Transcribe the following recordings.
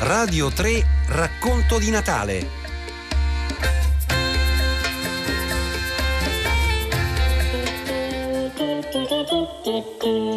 Radio 3 Racconto di Natale. Everyone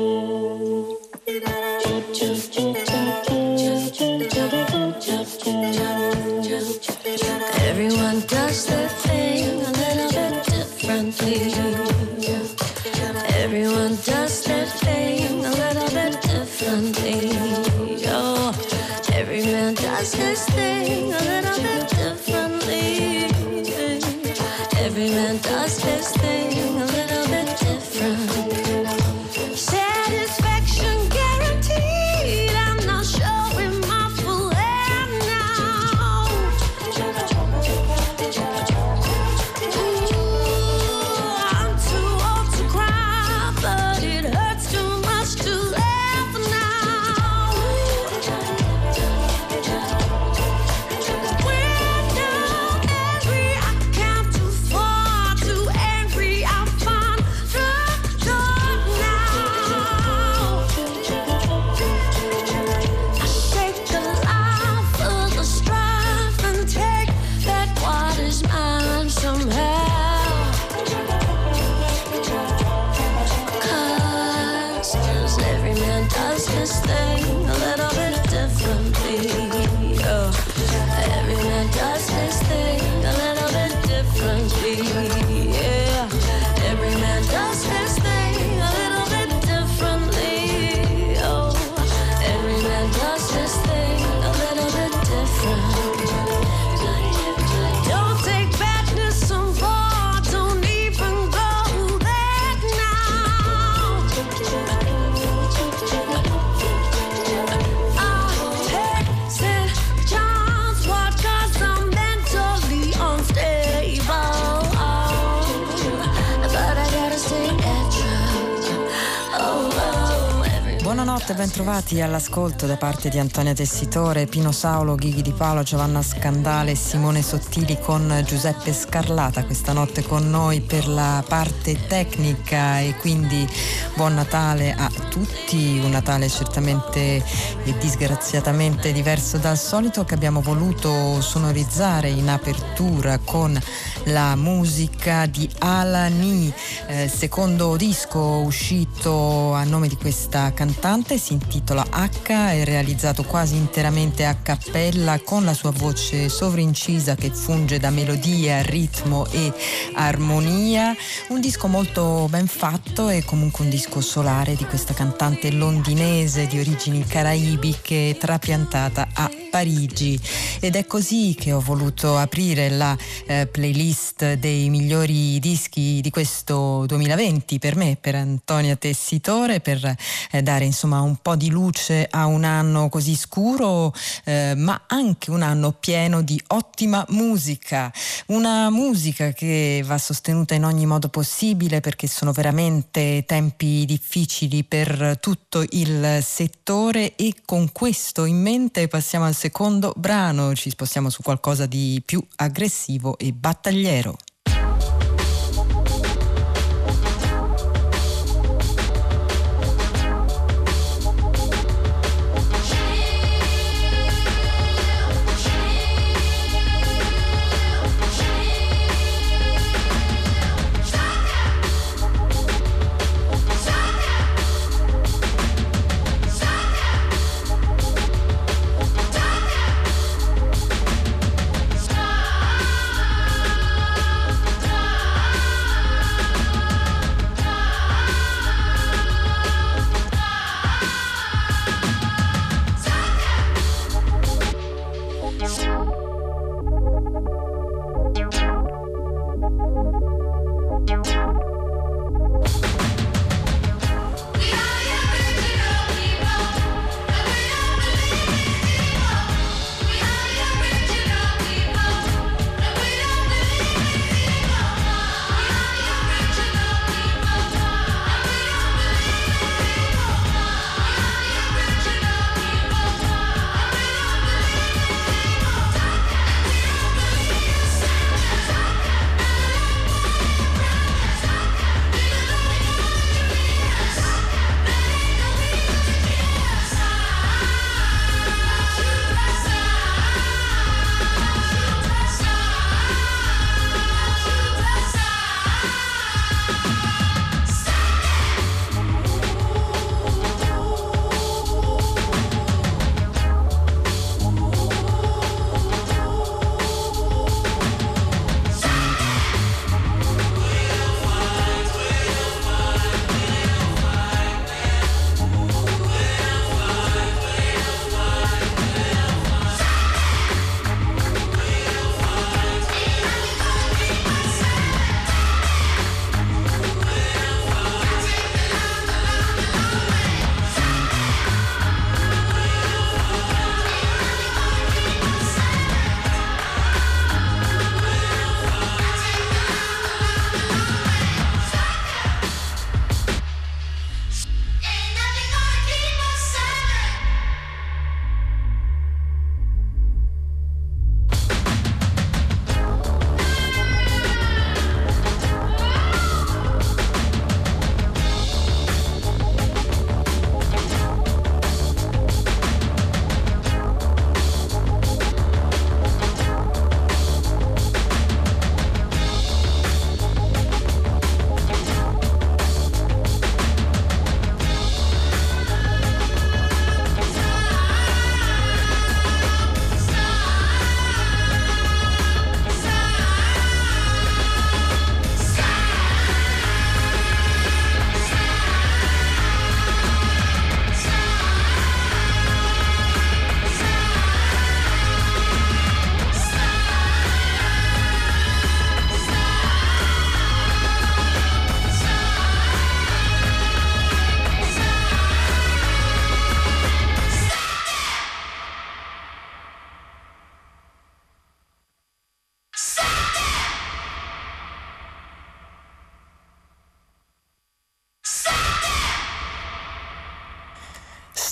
Buonanotte, bentrovati all'ascolto da parte di Antonia Tessitore, Pino Saulo, Ghighi Di Paolo, Giovanna Scandale e Simone Sottili con Giuseppe Scarlata questa notte con noi per la parte tecnica. E quindi buon Natale a tutti, un Natale certamente e disgraziatamente diverso dal solito che abbiamo voluto sonorizzare in apertura con la musica di Alani, eh, secondo disco uscito a nome di questa cantante, si intitola H, è realizzato quasi interamente a cappella con la sua voce sovrincisa che funge da melodia, ritmo e armonia, un disco molto ben fatto e comunque un disco solare di questa cantante londinese di origini caraibiche trapiantata a Parigi. Ed è così che ho voluto aprire la eh, playlist dei migliori dischi di questo 2020 per me, per Antonia Tessitore, per eh, dare insomma un po' di luce a un anno così scuro, eh, ma anche un anno pieno di ottima musica, una musica che va sostenuta in ogni modo possibile perché sono veramente tempi difficili per tutto il settore e con questo in mente passiamo al secondo brano, ci spostiamo su qualcosa di più aggressivo e battagliero.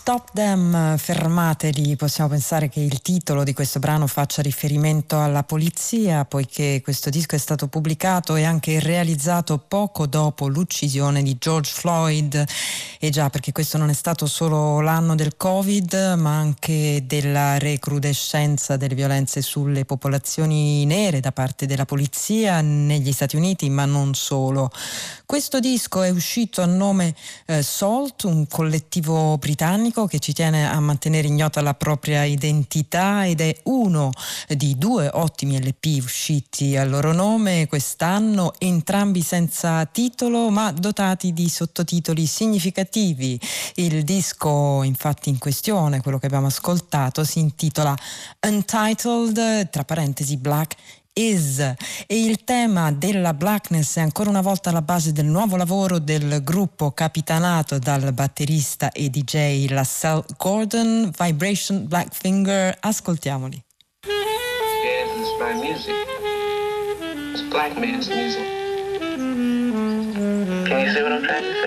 stap Them, fermateli, possiamo pensare che il titolo di questo brano faccia riferimento alla polizia, poiché questo disco è stato pubblicato e anche realizzato poco dopo l'uccisione di George Floyd, e già perché questo non è stato solo l'anno del Covid, ma anche della recrudescenza delle violenze sulle popolazioni nere da parte della polizia negli Stati Uniti, ma non solo. Questo disco è uscito a nome eh, Salt, un collettivo britannico che ci tiene a mantenere ignota la propria identità ed è uno di due ottimi LP usciti al loro nome quest'anno, entrambi senza titolo ma dotati di sottotitoli significativi. Il disco infatti in questione, quello che abbiamo ascoltato, si intitola Untitled, tra parentesi Black Is e il tema della blackness è ancora una volta alla base del nuovo lavoro del gruppo capitanato dal batterista e DJ Lassell Gordon, Vibration Black Finger. Ascoltiamoli. It's my music. It's black man's music. Can you see what I'm trying to say?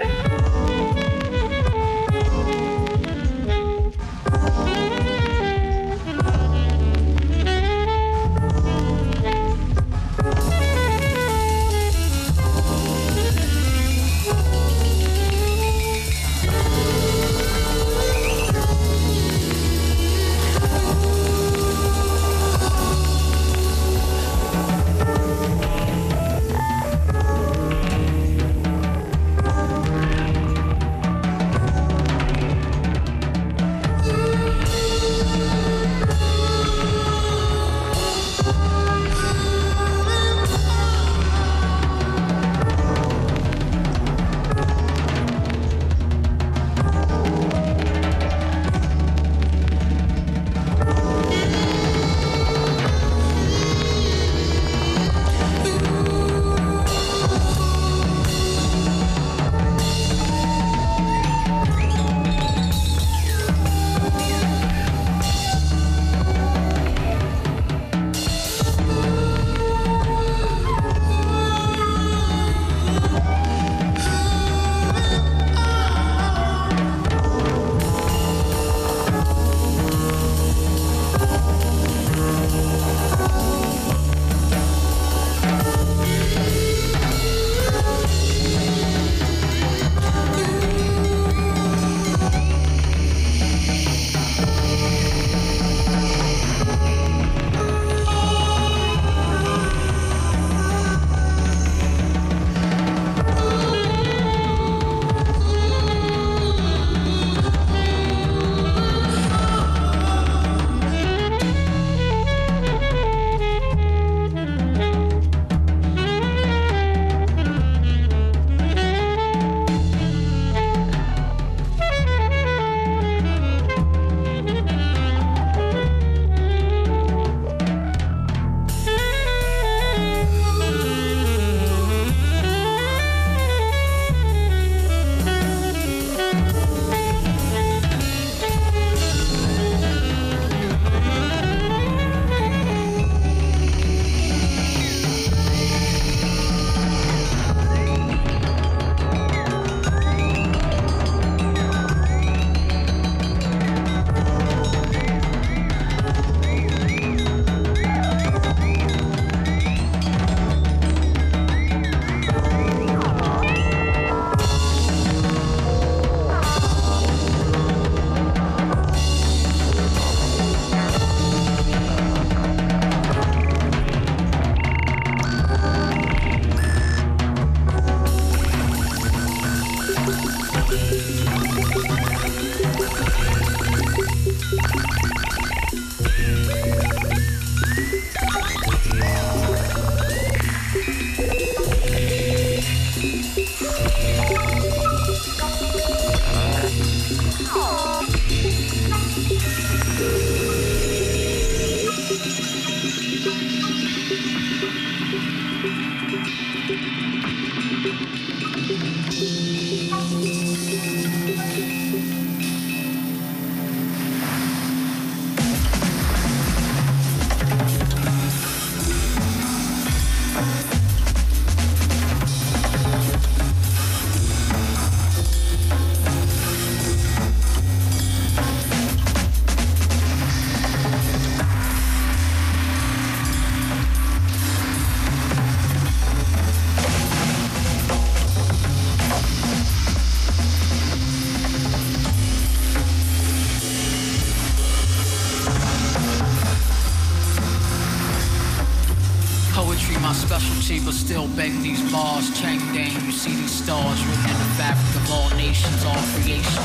Still beg these bars. Chang Dang, you see these stars written in the fabric of all nations, all creations.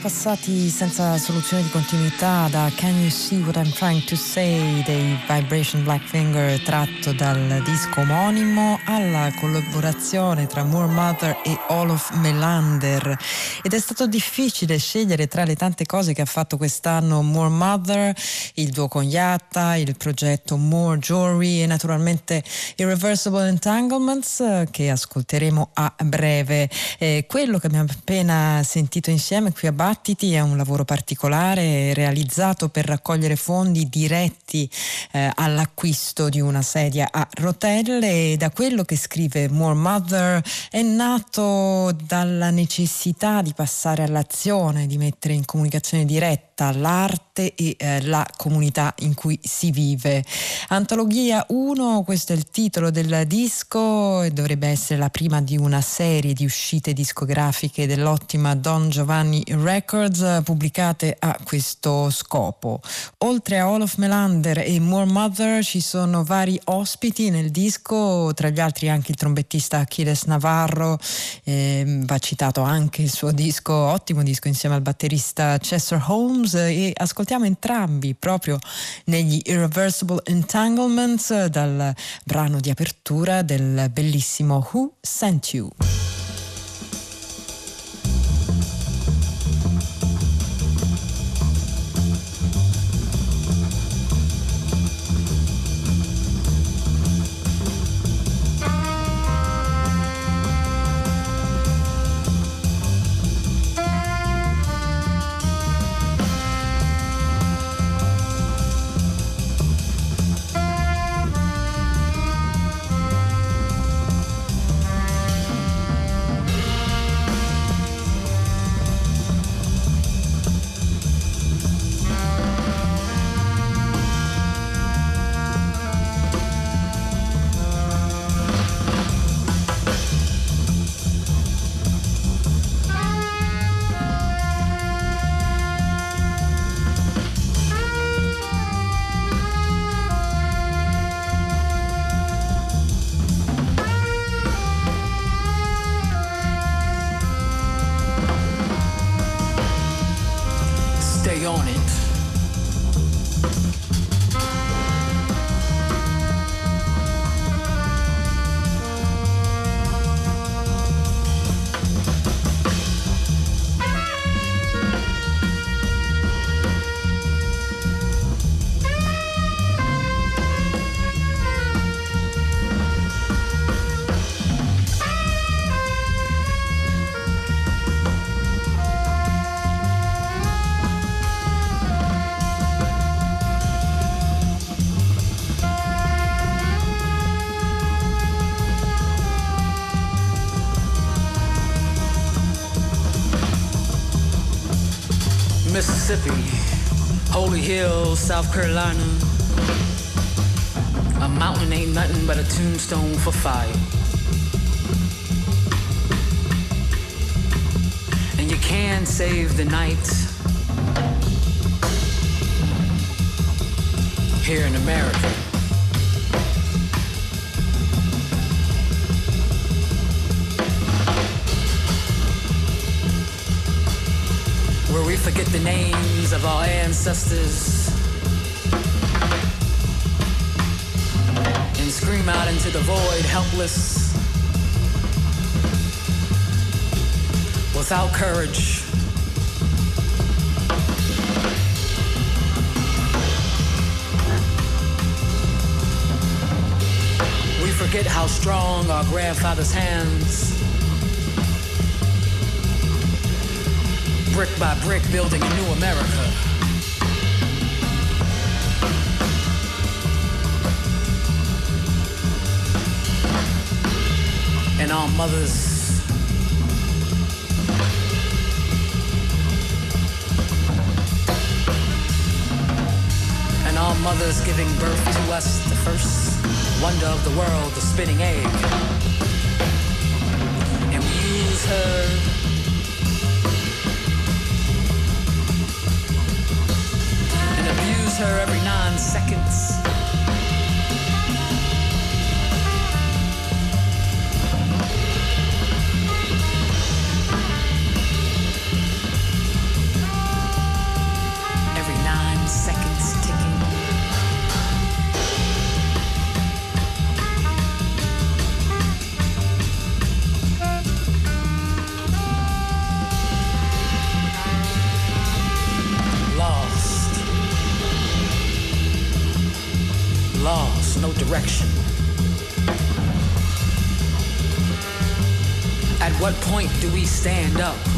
Passati senza soluzione di continuità da Can You See What I'm Trying to Say dei Vibration Black Finger tratto dal disco omonimo alla collaborazione tra Moore Mother e Olof Melander ed è stato difficile scegliere tra le tante cose che ha fatto quest'anno Moore Mother, il duo con Yatta, il progetto More Jewelry e naturalmente Irreversible Entanglements che ascolteremo a breve. Eh, quello che abbiamo appena sentito insieme qui a Battiti è un lavoro particolare realizzato per raccogliere fondi diretti eh, all'acquisto di una sedia a rotelle e da quello che scrive More Mother è nato dalla necessità di passare all'azione, di mettere in comunicazione diretta l'arte e eh, la comunità in cui si vive. Antologia 1, questo è il titolo del disco e dovrebbe essere la prima di una serie di uscite discografiche dell'ottima Don Giovanni Records pubblicate a questo scopo. Oltre a Olof Melander e More Mother ci sono vari ospiti nel disco, tra gli altri anche il trombettista Achilles Navarro, eh, va citato anche il suo disco, ottimo disco insieme al batterista Chester Holmes e ascoltiamo entrambi proprio negli Irreversible Entanglements dal brano di apertura del bellissimo Who Sent You. Hill, South Carolina. A mountain ain't nothing but a tombstone for fire. And you can save the night here in America. Forget the names of our ancestors and scream out into the void helpless without courage. We forget how strong our grandfather's hands, brick by brick, building a new America. And our mothers. And our mothers giving birth to us, the first wonder of the world, the spinning egg. And we use her her every nine seconds. Stand up?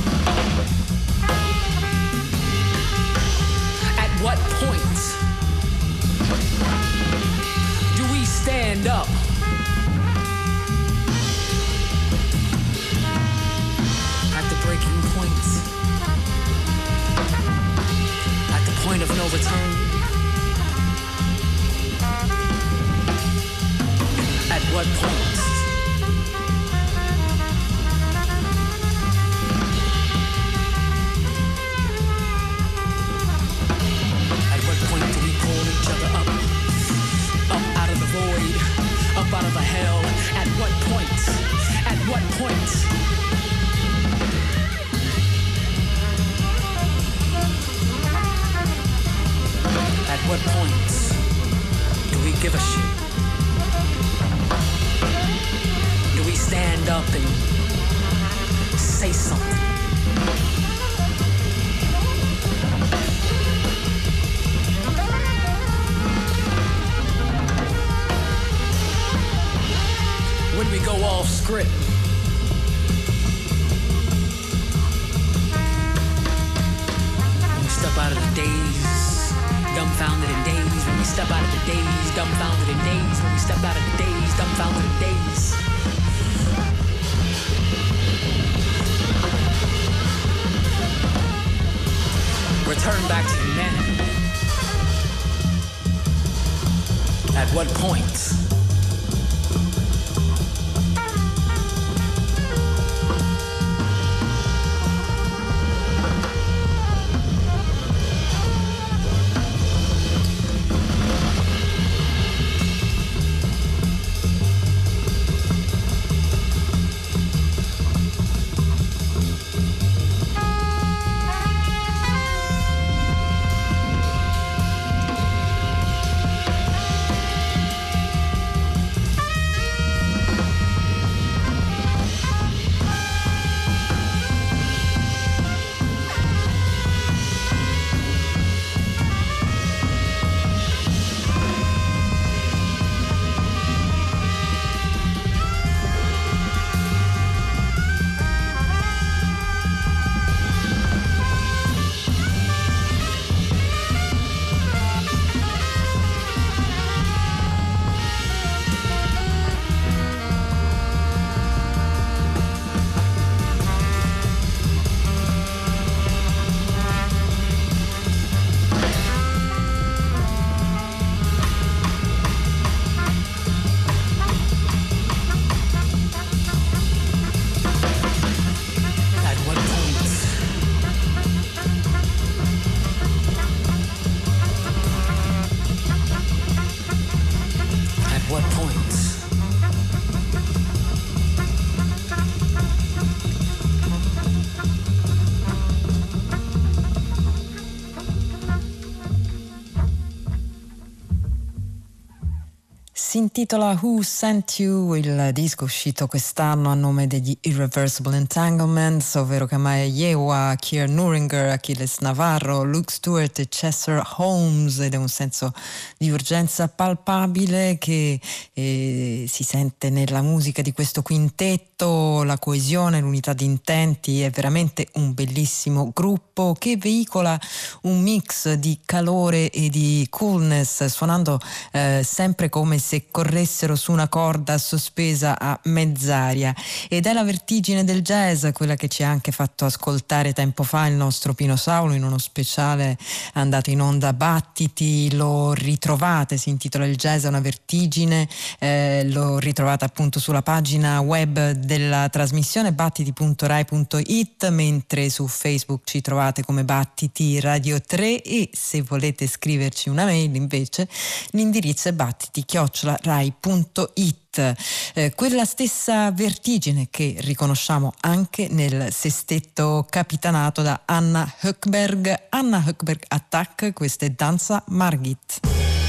Intitola Who Sent You, il disco uscito quest'anno a nome degli Irreversible Entanglements, ovvero Kamaya Yewa, Kier Nuringer, Achilles Navarro, Luke Stewart e Chester Holmes ed è un senso di urgenza palpabile che eh, si sente nella musica di questo quintetto, la coesione, l'unità di intenti, è veramente un bellissimo gruppo che veicola un mix di calore e di coolness suonando eh, sempre come se corressero su una corda sospesa a mezz'aria. Ed è la vertigine del jazz quella che ci ha anche fatto ascoltare tempo fa il nostro Pino Saulo in uno speciale andato in onda Battiti lo ritrovate si intitola il jazz è una vertigine eh, lo ritrovate appunto sulla pagina web della trasmissione battiti.rai.it mentre su Facebook ci trovate come Battiti Radio 3 e se volete scriverci una mail invece l'indirizzo è battiti-rai.it eh, quella stessa vertigine che riconosciamo anche nel sestetto capitanato da Anna Höckberg. Anna Höckberg Attack, questa è Danza Margit.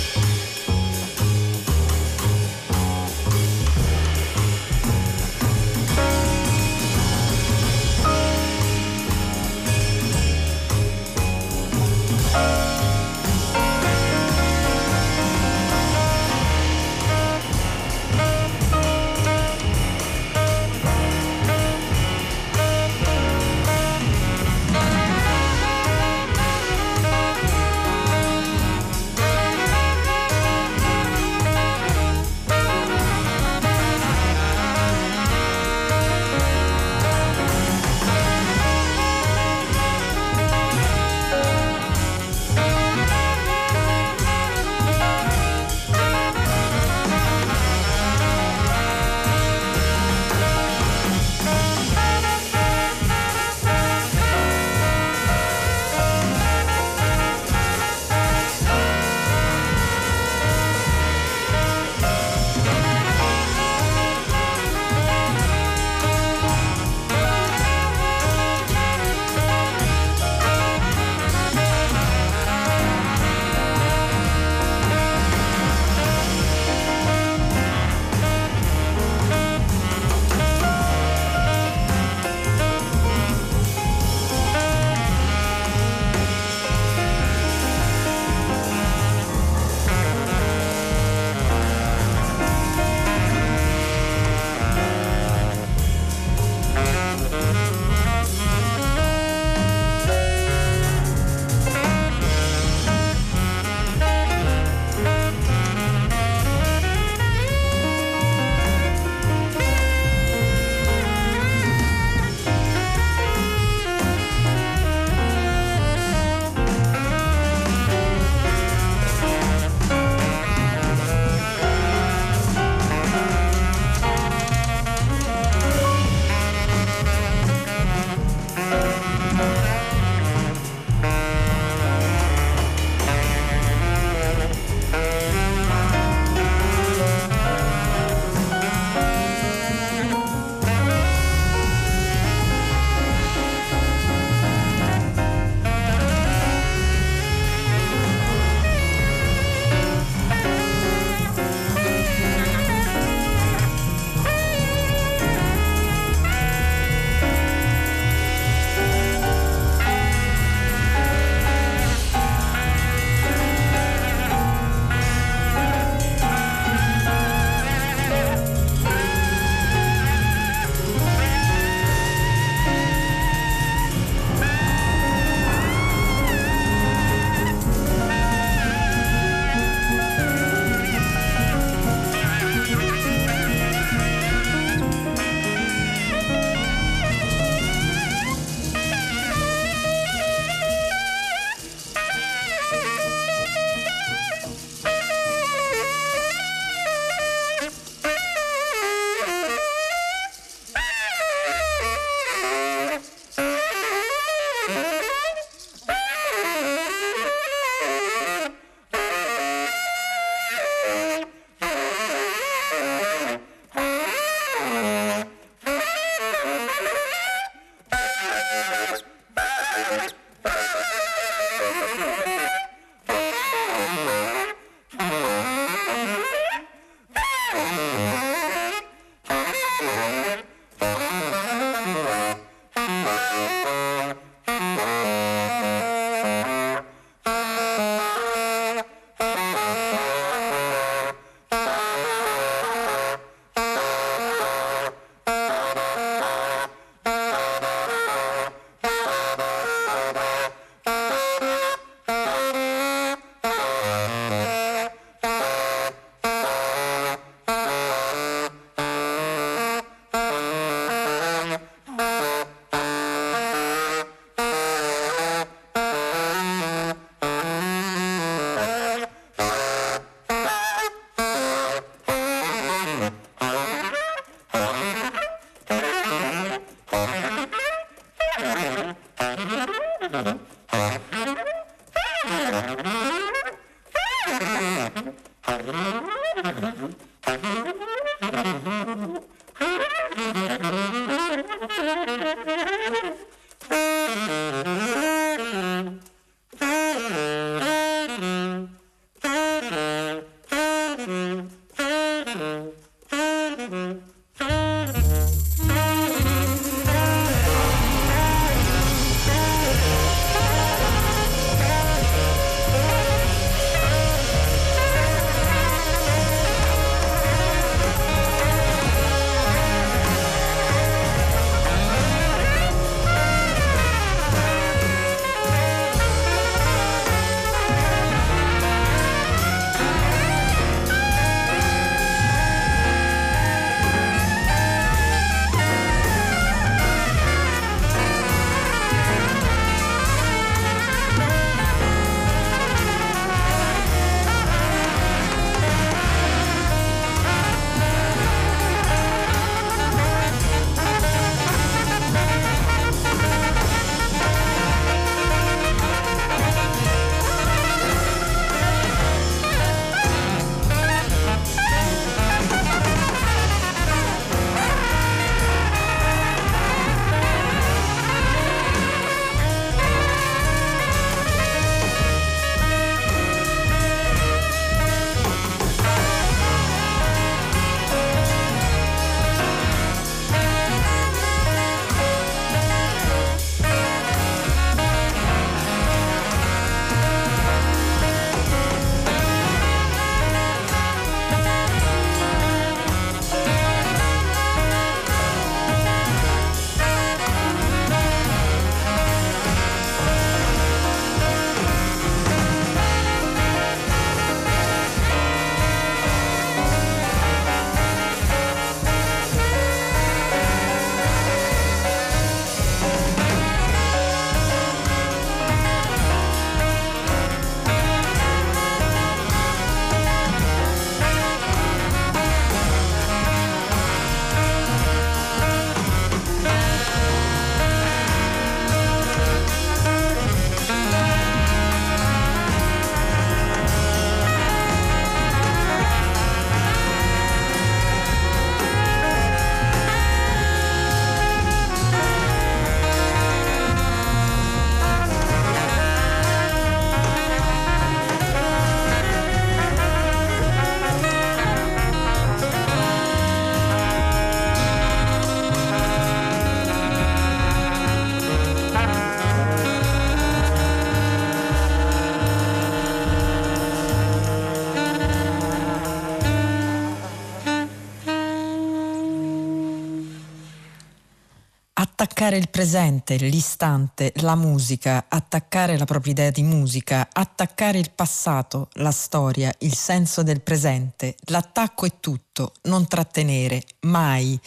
Attaccare il presente, l'istante, la musica, attaccare la propria idea di musica, attaccare il passato, la storia, il senso del presente. L'attacco è tutto, non trattenere, mai.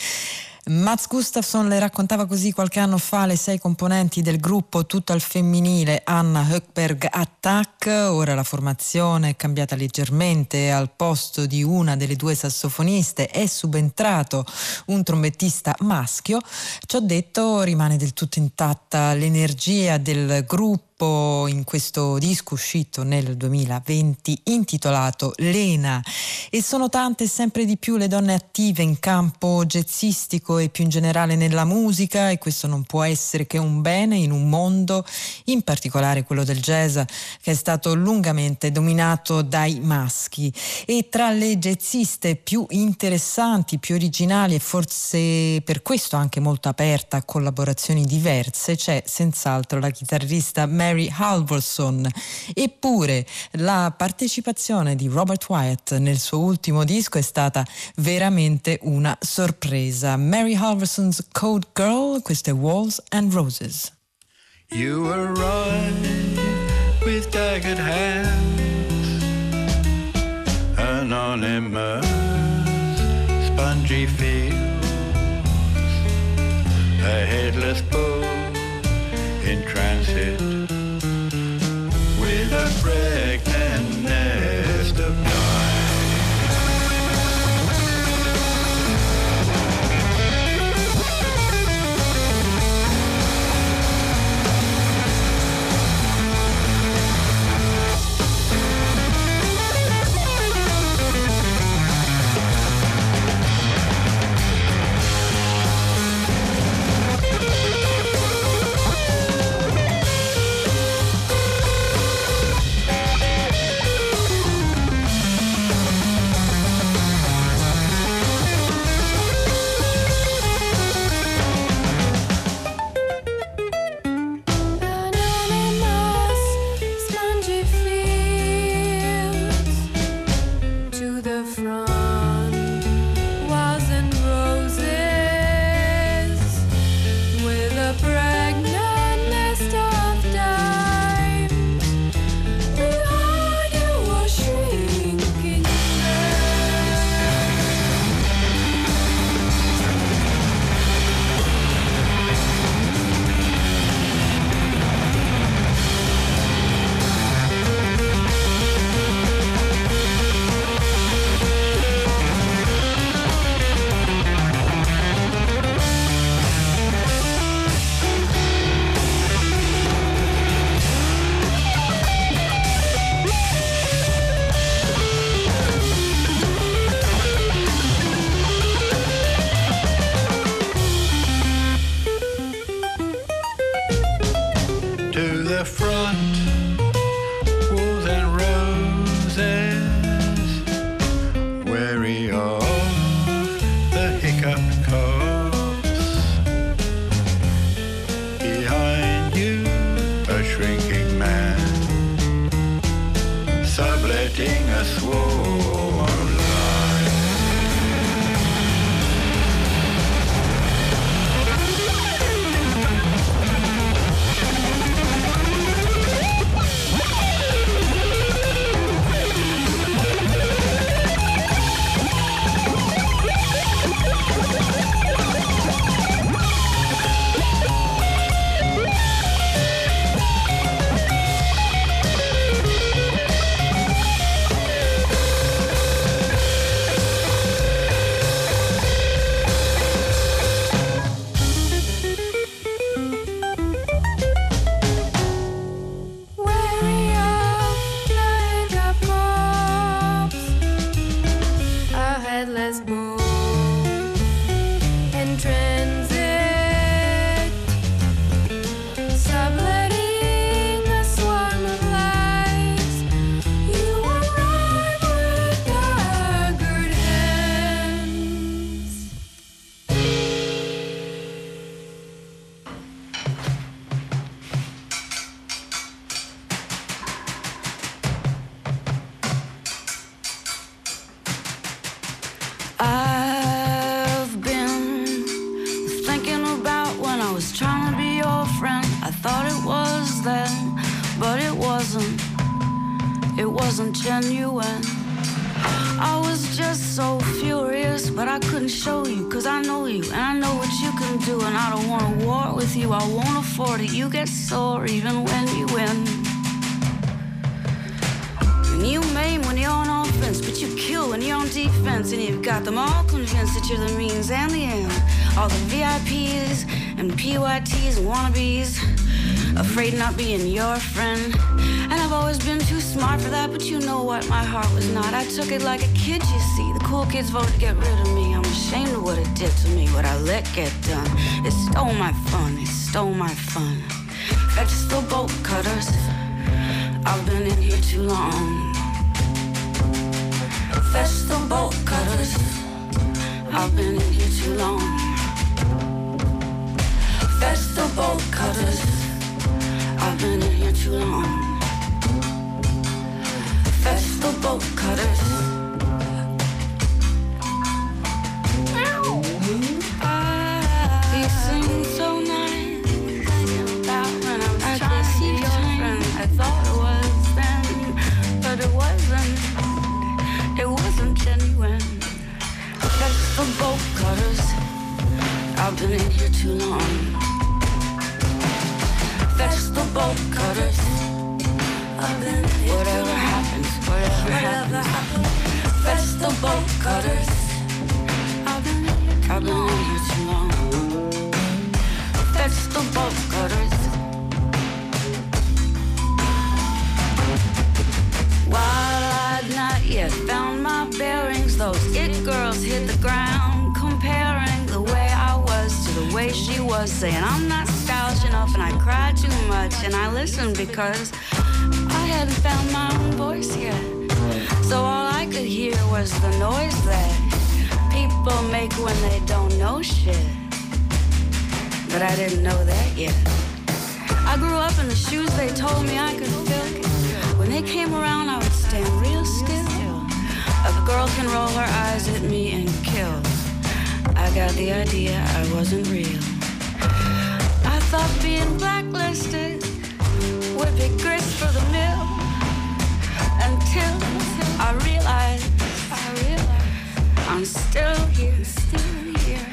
Mats Gustafsson le raccontava così qualche anno fa le sei componenti del gruppo tutto al femminile. Anna Höckberg Attack, ora la formazione è cambiata leggermente, al posto di una delle due sassofoniste. È subentrato un trombettista maschio, ciò detto rimane del tutto intatta l'energia del gruppo gruppo in questo disco uscito nel 2020 intitolato Lena e sono tante sempre di più le donne attive in campo jazzistico e più in generale nella musica e questo non può essere che un bene in un mondo, in particolare quello del jazz, che è stato lungamente dominato dai maschi. E tra le jazziste più interessanti, più originali e forse per questo anche molto aperta a collaborazioni diverse c'è senz'altro la chitarrista Mary Mary Halvorson. Eppure la partecipazione di Robert Wyatt nel suo ultimo disco è stata veramente una sorpresa. Mary Halvorson's Code Girl, queste Walls and Roses. You were right with daggered hands, anonymous, spongy fields, a headless boat being your friend. And I've always been too smart for that, but you know what? My heart was not. I took it like a kid, you see. The cool kids voted to get rid of me. I'm ashamed of what it did to me, what I let get done. It stole my fun, it stole my fun. Vegetable bolt cutters. I've been in here too long. Vegetable bolt cutters. I've been in here too long. Too long. Vegetable it hit the ground, comparing the way I was to the way she was, saying I'm not stylish enough and I cried too much and I listened because I hadn't found my own voice yet. So all I could hear was the noise that people make when they don't know shit. But I didn't know that yet. I grew up in the shoes they told me I could fill. When they came around, I would stand real still. A girl can roll her eyes at me and kill. I got the idea I wasn't real I thought being blacklisted would be grist for the mill until I realized, I realized I'm still here, still here.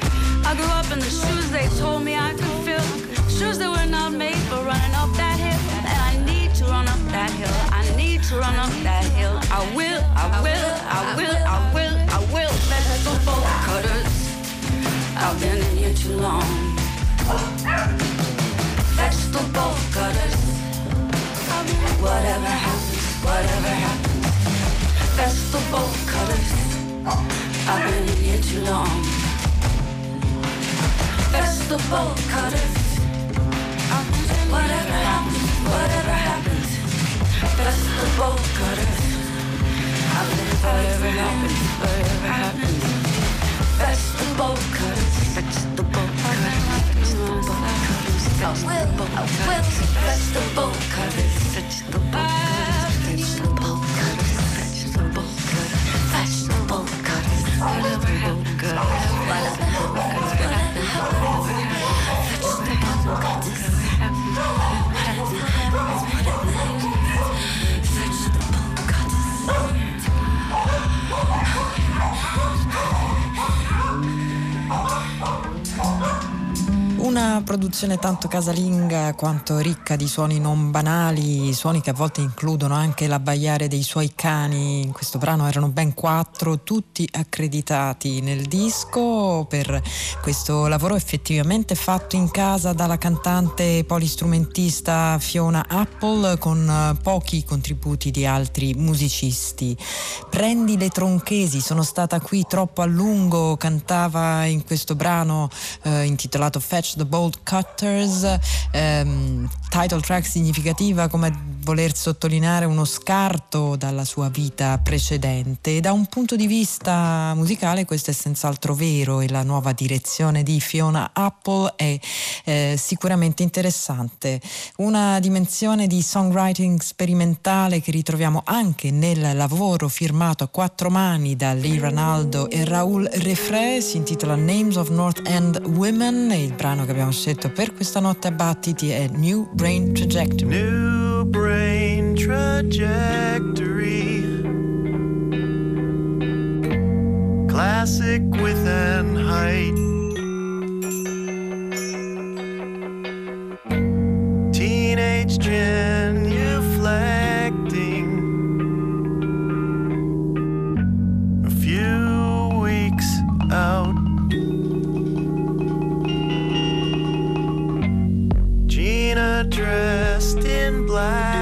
I grew up in the shoes they told me I could fill, shoes that were not made for running up that hill, and I need to run up that hill. I need to run up that hill. I will, I will, I will, I will, I will. Vegetable cutters. I've been in here too long vegetable cutters. Whatever happens, whatever happens, vegetable cutters. I've been in here too long. Vegetable cutters. Whatever happens, whatever happens, vegetable cutters. Whatever happens, whatever happens, vegetable cutters, vegetable cutters, vegetable cutters, vegetable cutters, vegetable cutters, vegetable cutters, vegetable cutters, vegetable cutters, vegetable cutters, whatever happens, whatever happens, Produzione tanto casalinga quanto ricca di suoni non banali, suoni che a volte includono anche l'abbaiare dei suoi cani. In questo brano erano ben quattro, tutti accreditati nel disco per questo lavoro effettivamente fatto in casa dalla cantante polistrumentista Fiona Apple con pochi contributi di altri musicisti. Prendi le tronchesi, sono stata qui troppo a lungo, cantava in questo brano eh, intitolato Fetch the Bolt Cutters, ehm, title track significativa come voler sottolineare uno scarto dalla sua vita precedente da un punto di vista musicale questo è senz'altro vero e la nuova direzione di Fiona Apple è eh, sicuramente interessante. Una dimensione di songwriting sperimentale che ritroviamo anche nel lavoro firmato a quattro mani da Lee Ranaldo e Raoul Refre, si intitola Names of North End Women il brano che abbiamo scelto per questa notte a battiti è New Brain Trajectory. New brain trajectory. Classic width and height. Teenage genuflecting. Black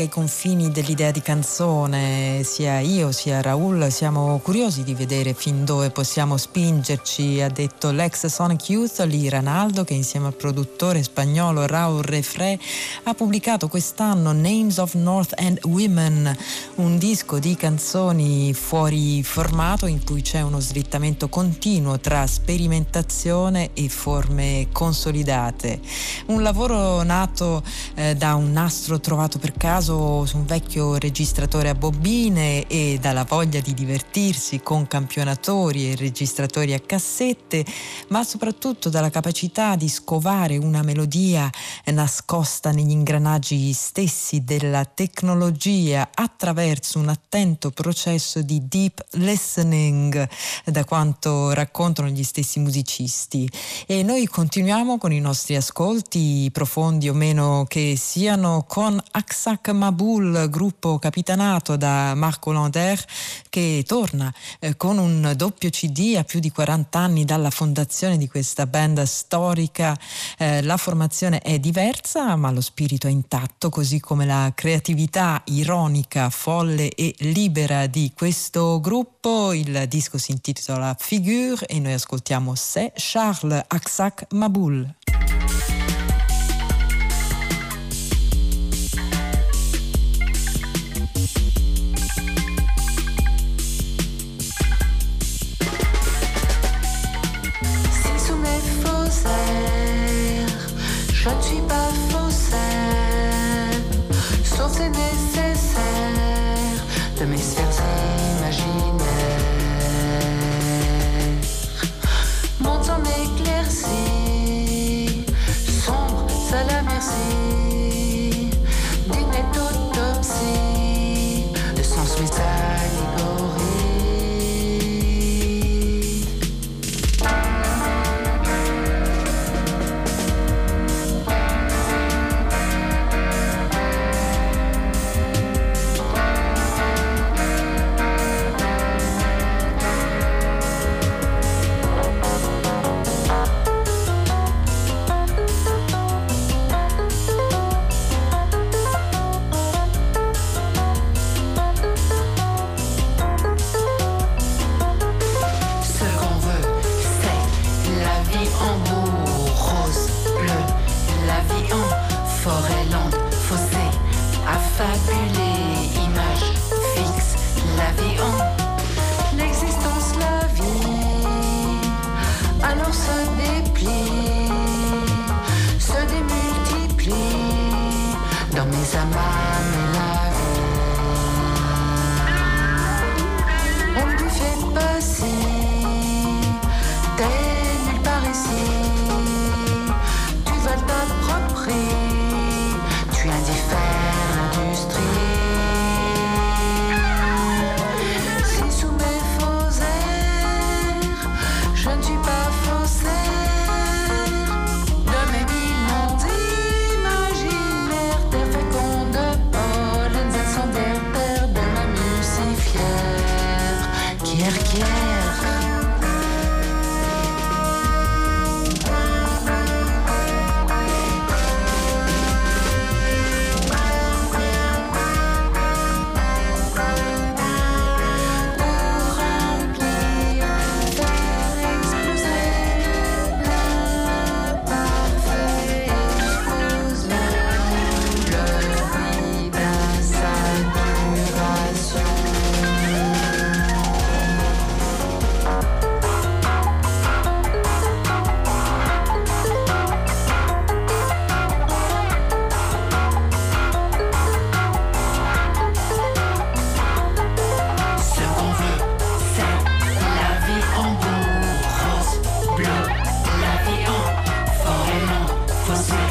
allarga i confini dell'idea di canzone, sia io sia Raul siamo curiosi di vedere fin dove possiamo spingerci, ha detto l'ex Sonic Youth Lee Ranaldo che insieme al produttore spagnolo Raul Refre ha pubblicato quest'anno Names of North and Women, un disco di canzoni fuori formato in cui c'è uno slittamento continuo tra sperimentazione e forme consolidate. Un lavoro nato eh, da un nastro nastro trovato per caso su un vecchio registratore a bobine e dalla voglia di divertirsi con campionatori e registratori a cassette, ma soprattutto dalla capacità di scovare una melodia nascosta negli ingranaggi stessi della tecnologia attraverso un attento processo di deep listening, da quanto raccontano gli stessi musicisti. E noi continuiamo con i nostri ascolti, profondi o meno che siano, con Aksak Mabul, gruppo capitanato da Marco Lander, che torna eh, con un doppio CD a più di 40 anni dalla fondazione di questa band storica. Eh, la formazione è diversa, ma lo spirito è intatto, così come la creatività ironica, folle e libera di questo gruppo. Il disco si intitola Figure e noi ascoltiamo Se Charles Aksak Mabul. This. for sin.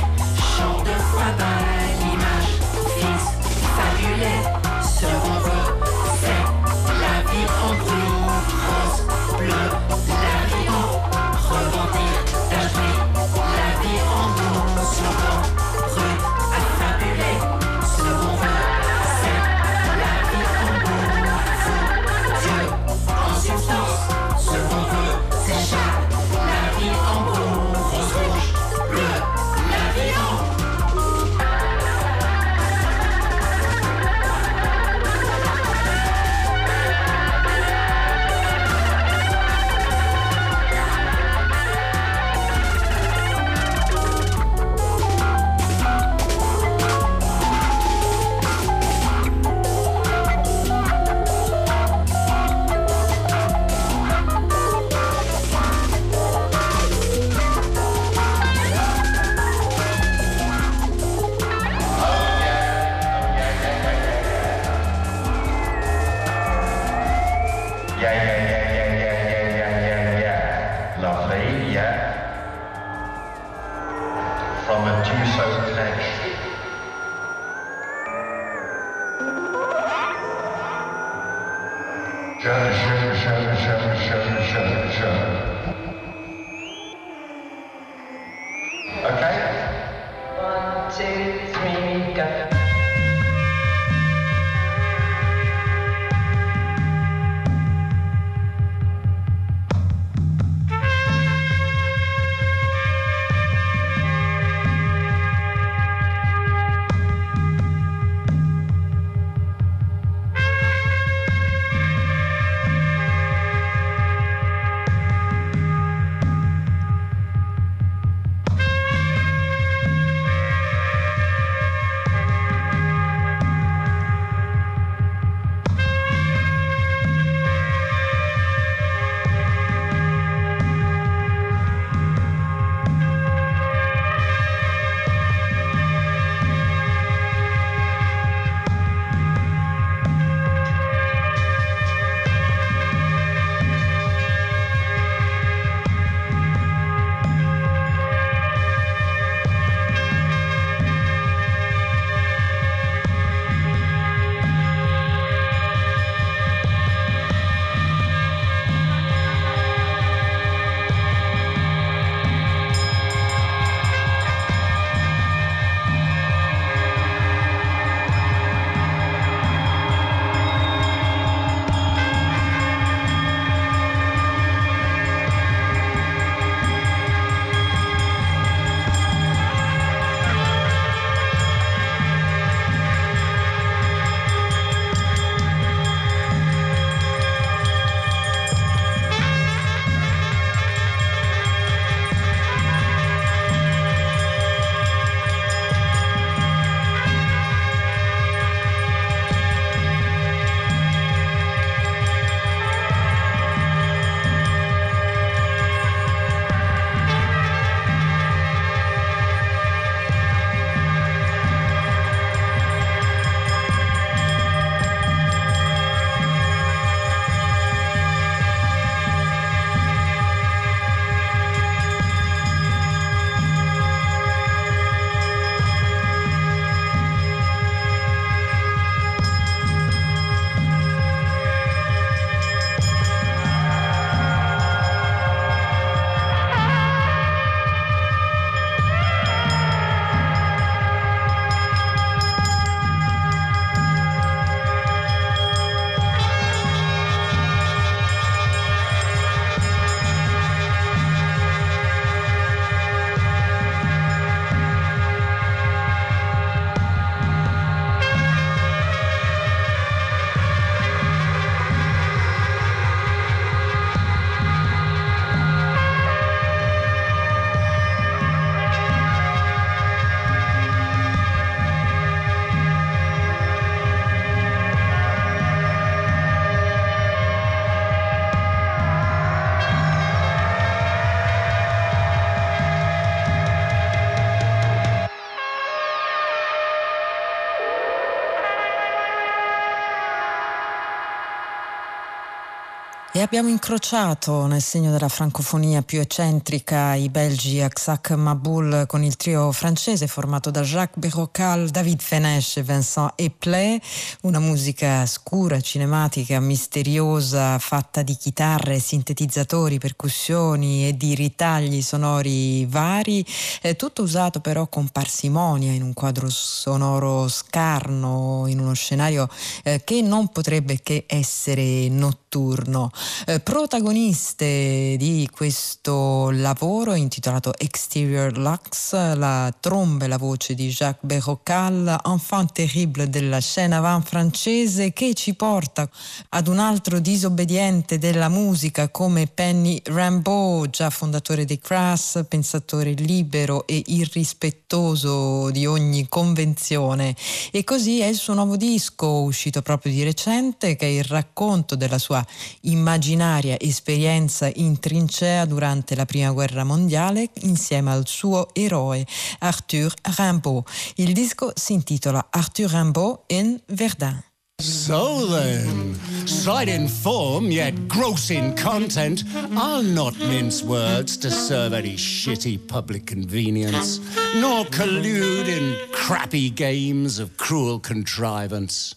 E abbiamo incrociato nel segno della francofonia più eccentrica i belgi Aksak Maboul con il trio francese formato da Jacques Berrocal, David Fenesh e Vincent Eplé, una musica scura, cinematica, misteriosa, fatta di chitarre, sintetizzatori, percussioni e di ritagli sonori vari, eh, tutto usato però con parsimonia in un quadro sonoro scarno, in uno scenario eh, che non potrebbe che essere notturno. Eh, protagoniste di questo lavoro intitolato Exterior Lux, la tromba e la voce di Jacques Berrocal, enfant terrible della scena avant francese che ci porta ad un altro disobbediente della musica come Penny Rambeau, già fondatore dei Crass, pensatore libero e irrispettoso di ogni convenzione. E così è il suo nuovo disco uscito proprio di recente che è il racconto della sua immaginazione immaginaria esperienza in trincea durante la Prima Guerra Mondiale insieme al suo eroe Arthur Rimbaud. Il disco si intitola Arthur Rimbaud in Verdun. So then, slight in form yet gross in content, I'll not mince words to serve any shitty public convenience, nor collude in crappy games of cruel contrivance.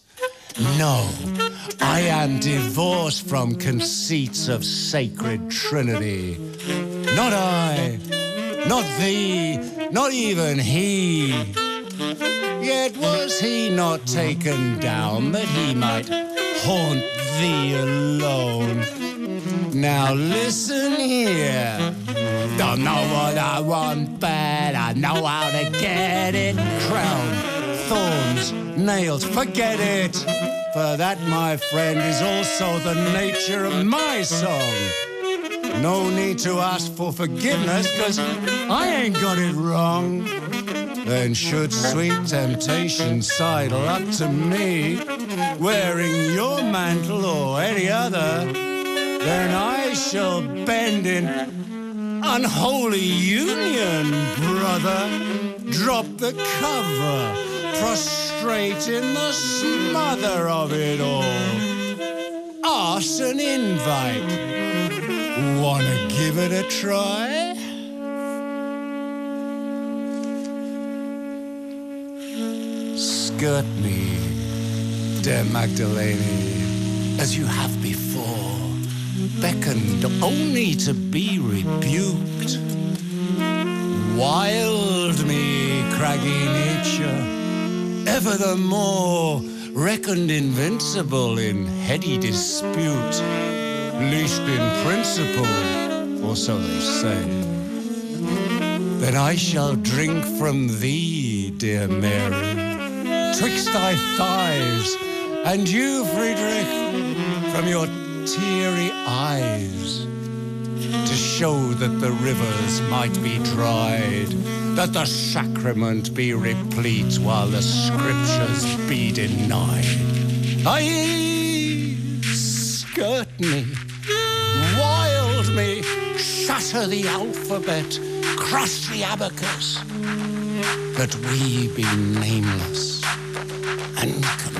No, I am divorced from conceits of sacred trinity. Not I, not thee, not even he. Yet was he not taken down that he might haunt thee alone? Now listen here. Don't know what I want, but I know how to get it. Crown, thorns, nails, forget it. For that, my friend, is also the nature of my song. No need to ask for forgiveness, cause I ain't got it wrong. Then should sweet temptation sidle up to me, wearing your mantle or any other, then I shall bend in unholy union, brother. Drop the cover, prostrate in the smother of it all. Arse an invite. Wanna give it a try? Skirt me, dear Magdalene, as you have before, beckoned only to be rebuked. Wild me, craggy nature, ever the more reckoned invincible in heady dispute, least in principle, or so they say. Then I shall drink from thee, dear Mary, twixt thy thighs, and you, Friedrich, from your teary eyes, to show that the rivers might be dried, that the sacrament be replete while the scriptures be denied. Aye, skirt me, wild me, shatter the alphabet, crush the abacus, that we be nameless and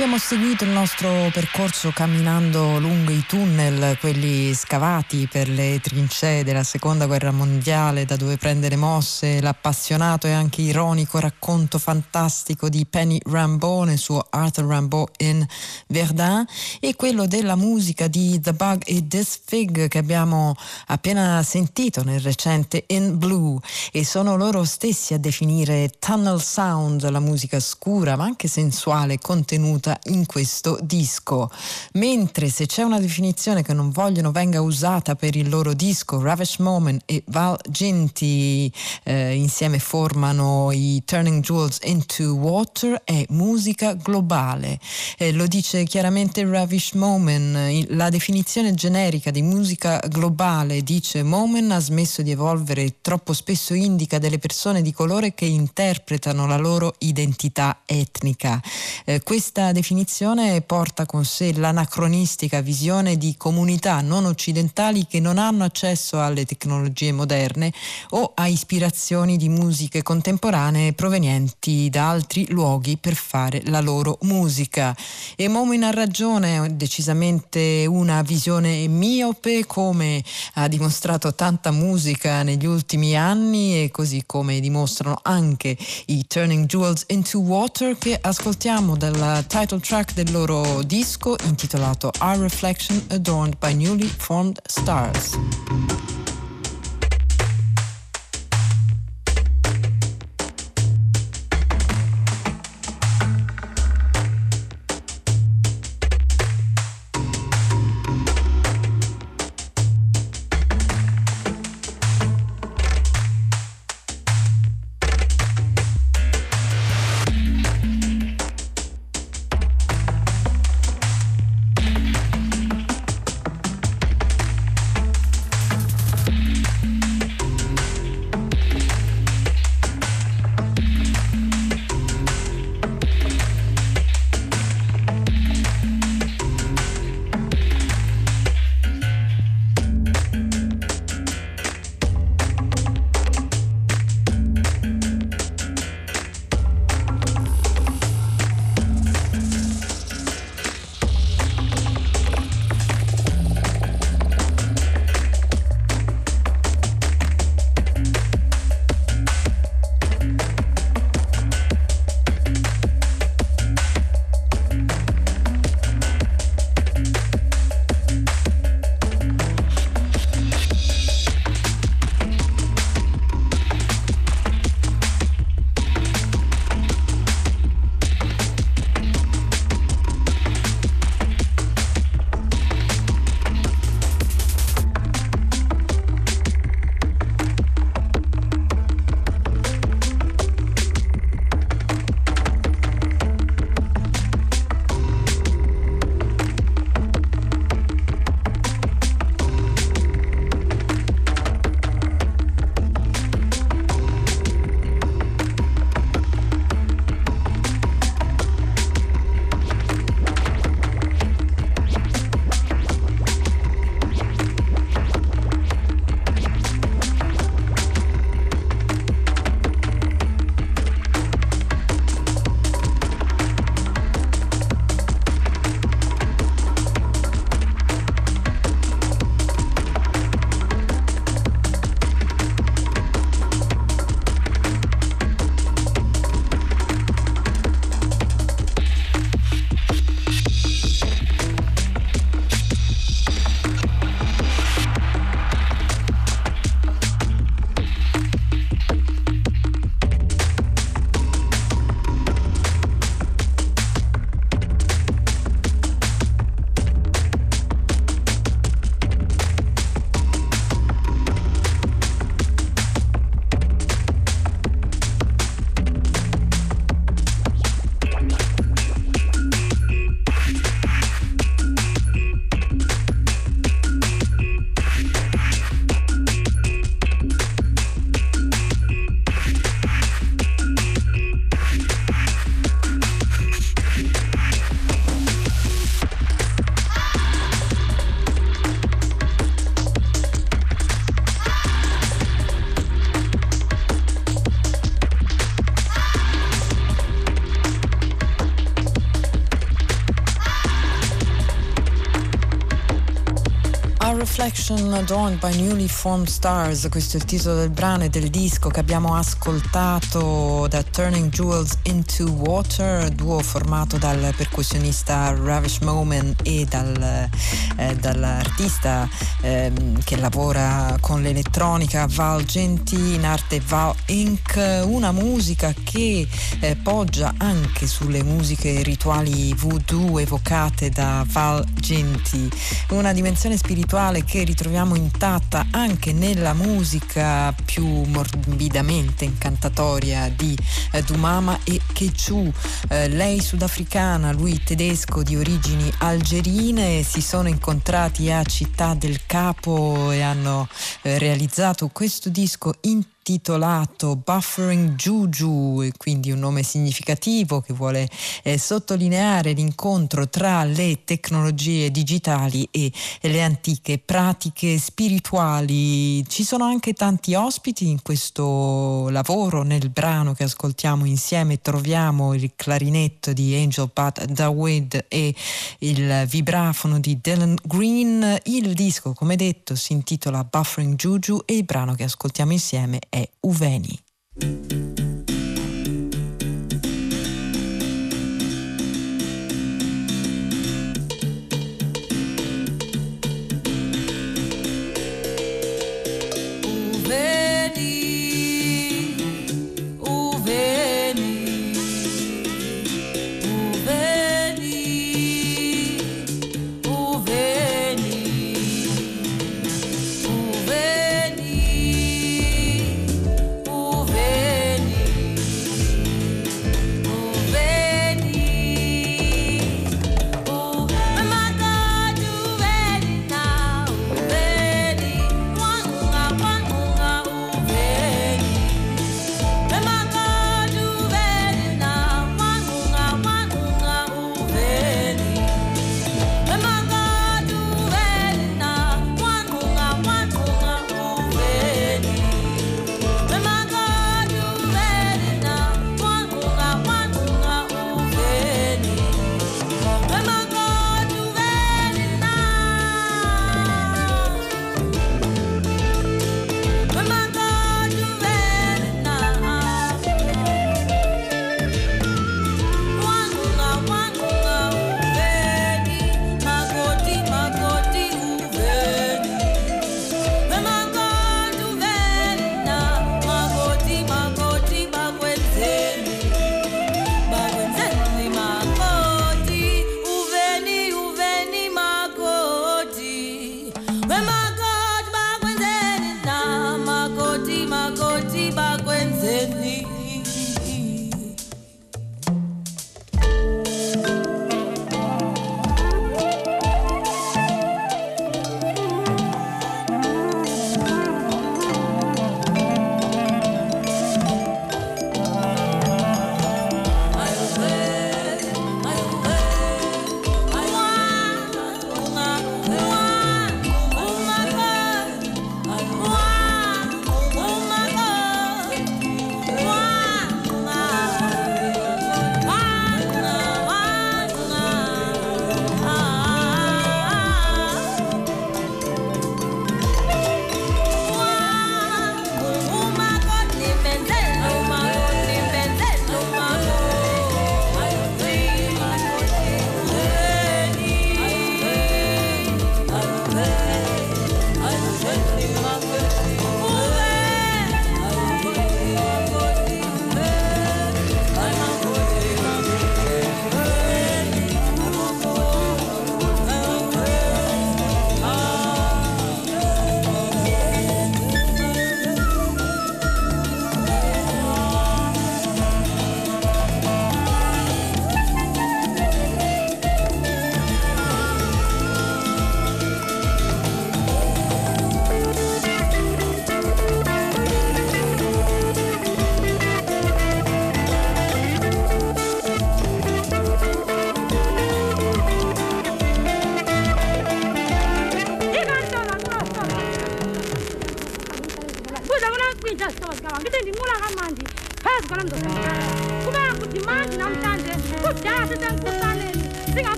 abbiamo seguito il nostro percorso camminando lungo i tunnel, quelli scavati per le trincee della seconda guerra mondiale, da dove prendere mosse l'appassionato e anche ironico racconto fantastico di Penny Rambeau nel suo Arthur Rambeau in Verdun e quello della musica di The Bug e This Fig che abbiamo appena sentito nel recente In Blue. E sono loro stessi a definire tunnel sound, la musica scura ma anche sensuale contenuta contenuta in questo disco. Mentre se c'è una definizione che non vogliono venga usata per il loro disco, Ravish Moment e Val Ginty eh, insieme formano i Turning Jewels into Water, è musica globale. Eh, lo dice chiaramente Ravish Moment, la definizione generica di musica globale dice Moment ha smesso di evolvere, troppo spesso indica delle persone di colore che interpretano la loro identità etnica. Eh, questa definizione porta con sé l'anacronistica visione di comunità non occidentali che non hanno accesso alle tecnologie moderne o a ispirazioni di musiche contemporanee provenienti da altri luoghi per fare la loro musica. E Momin ha ragione, è decisamente una visione miope come ha dimostrato tanta musica negli ultimi anni e così come dimostrano anche i Turning Jewels into Water che ascoltiamo dalla title track del loro disco intitolato Our Reflection Adorned by Newly Formed Stars. A Reflection Adorned by Newly Formed Stars, questo è il titolo del brano e del disco che abbiamo ascoltato da Turning Jewels into Water, duo formato dal percussionista Ravish Moman e dal, eh, dall'artista eh, che lavora con l'elettronica Val Genti in arte Val Inc., una musica che eh, poggia anche sulle musiche rituali voodoo evocate da Val Genti, una dimensione spirituale spirituale che ritroviamo intatta anche nella musica più morbidamente incantatoria di eh, Dumama e Kechu. Eh, lei sudafricana, lui tedesco di origini algerine, si sono incontrati a Città del Capo e hanno eh, realizzato questo disco in intitolato Buffering Juju, quindi un nome significativo che vuole eh, sottolineare l'incontro tra le tecnologie digitali e le antiche pratiche spirituali. Ci sono anche tanti ospiti in questo lavoro, nel brano che ascoltiamo insieme troviamo il clarinetto di Angel Pat Dawid e il vibrafono di Dylan Green. Il disco, come detto, si intitola Buffering Juju e il brano che ascoltiamo insieme è è Uveni.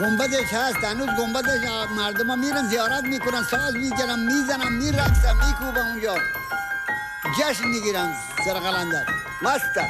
گنبدش هست. هنوز گنبدش مردم ها میرن زیارت می‌کنن ساز می‌گیرن می‌زنن میرقصن میکوبن اونجا. جشن می‌گیرن سرقلندر مستن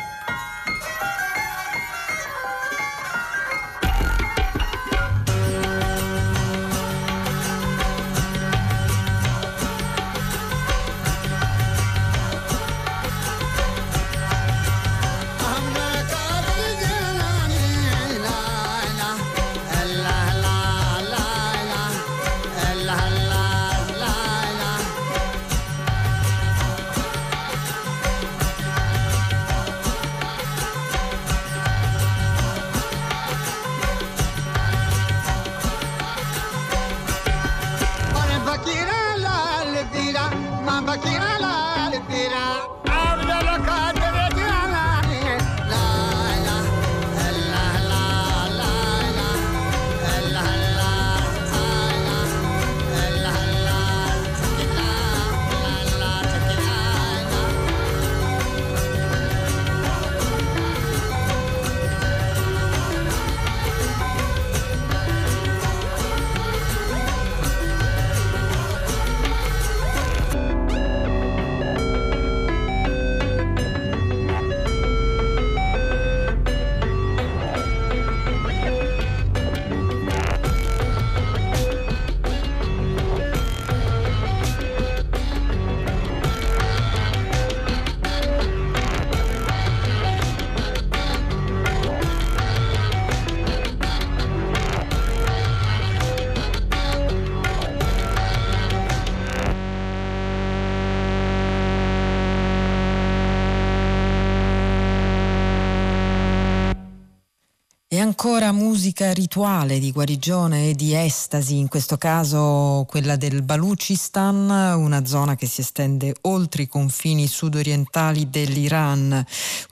E ancora musica rituale di guarigione e di estasi, in questo caso quella del Baluchistan, una zona che si estende oltre i confini sudorientali dell'Iran.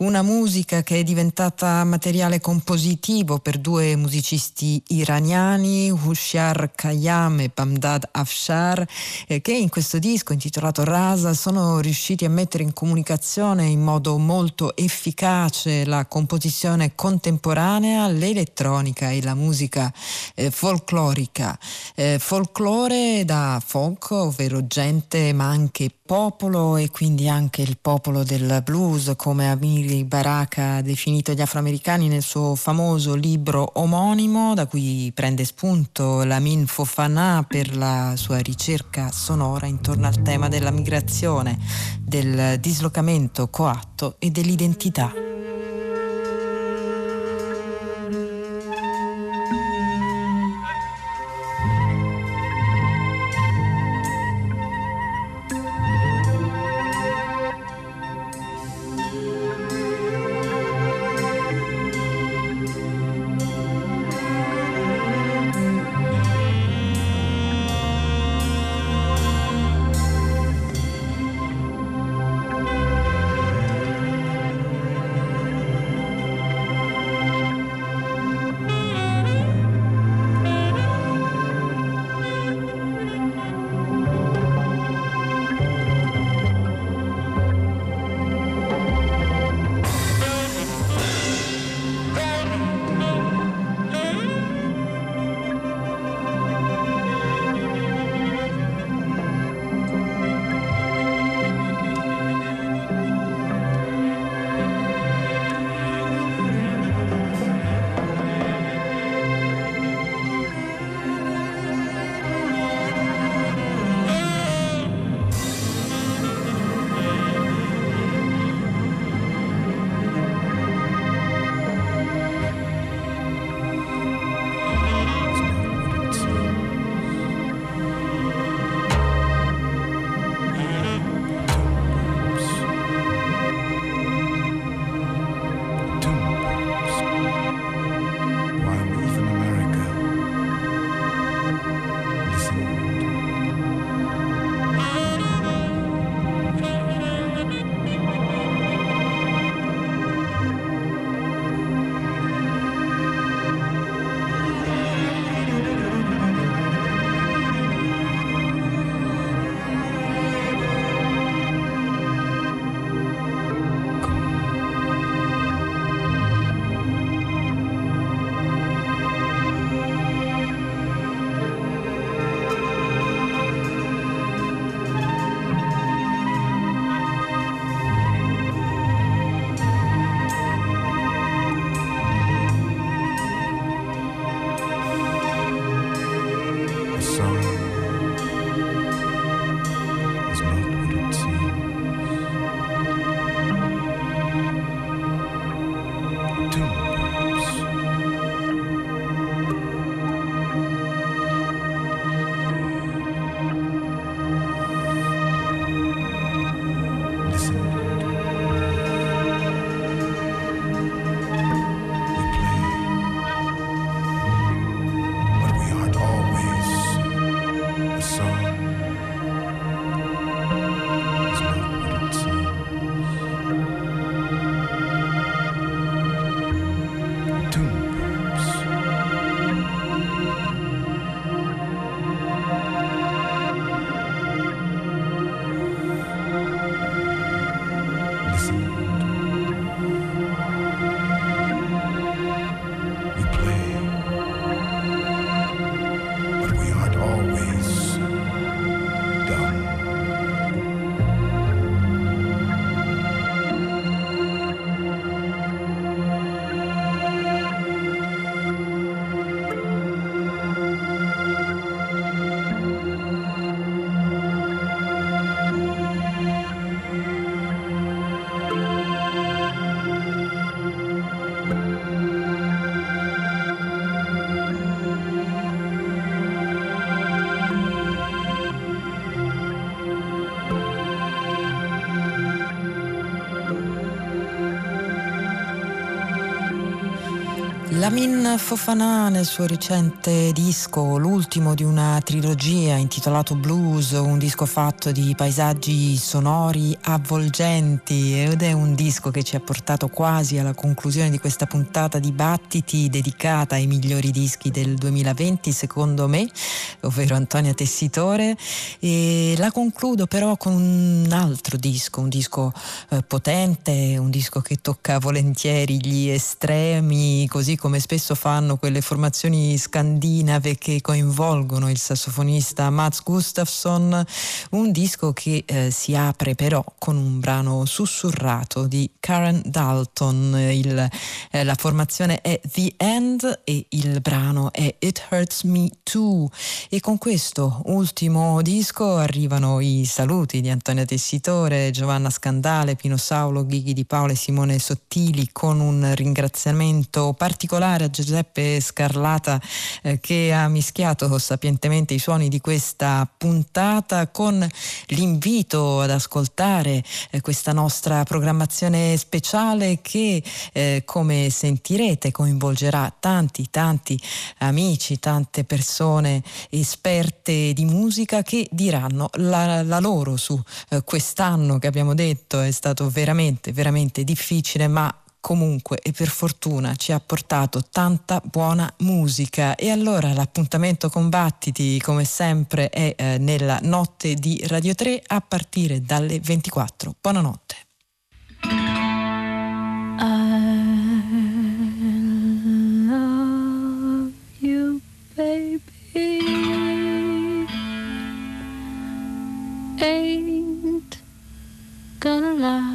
Una musica che è diventata materiale compositivo per due musicisti iraniani, Hushyar Khayyam e Bamdad Afshar, eh, che in questo disco intitolato Rasa sono riusciti a mettere in comunicazione in modo molto efficace la composizione contemporanea l'elettronica e la musica eh, folclorica. Eh, folklore da folk, ovvero gente ma anche popolo e quindi anche il popolo del blues, come Amiri Baraka ha definito gli afroamericani nel suo famoso libro omonimo, da cui prende spunto Lamin Fofana per la sua ricerca sonora intorno al tema della migrazione, del dislocamento coatto e dell'identità. Lamin Fofana nel suo recente disco, l'ultimo di una trilogia intitolato Blues, un disco fatto di paesaggi sonori avvolgenti ed è un disco che ci ha portato quasi alla conclusione di questa puntata di Battiti dedicata ai migliori dischi del 2020 secondo me, ovvero Antonia Tessitore e la concludo però con un altro disco, un disco eh, potente, un disco che tocca volentieri gli estremi, così come spesso fanno quelle formazioni scandinave che coinvolgono il sassofonista Mats Gustafsson, un disco che eh, si apre però con un brano sussurrato di Karen Dalton. Il, eh, la formazione è The End e il brano è It Hurts Me Too. E con questo ultimo disco arrivano i saluti di Antonio Tessitore, Giovanna Scandale, Pino Saulo, Ghighi di Paolo e Simone Sottili con un ringraziamento particolare a Giuseppe Scarlata eh, che ha mischiato sapientemente i suoni di questa puntata con l'invito ad ascoltare eh, questa nostra programmazione speciale che eh, come sentirete coinvolgerà tanti tanti amici, tante persone esperte di musica che diranno la, la loro su eh, quest'anno che abbiamo detto è stato veramente veramente difficile ma comunque e per fortuna ci ha portato tanta buona musica e allora l'appuntamento con Battiti come sempre è eh, nella notte di Radio 3 a partire dalle 24. Buonanotte. la la la.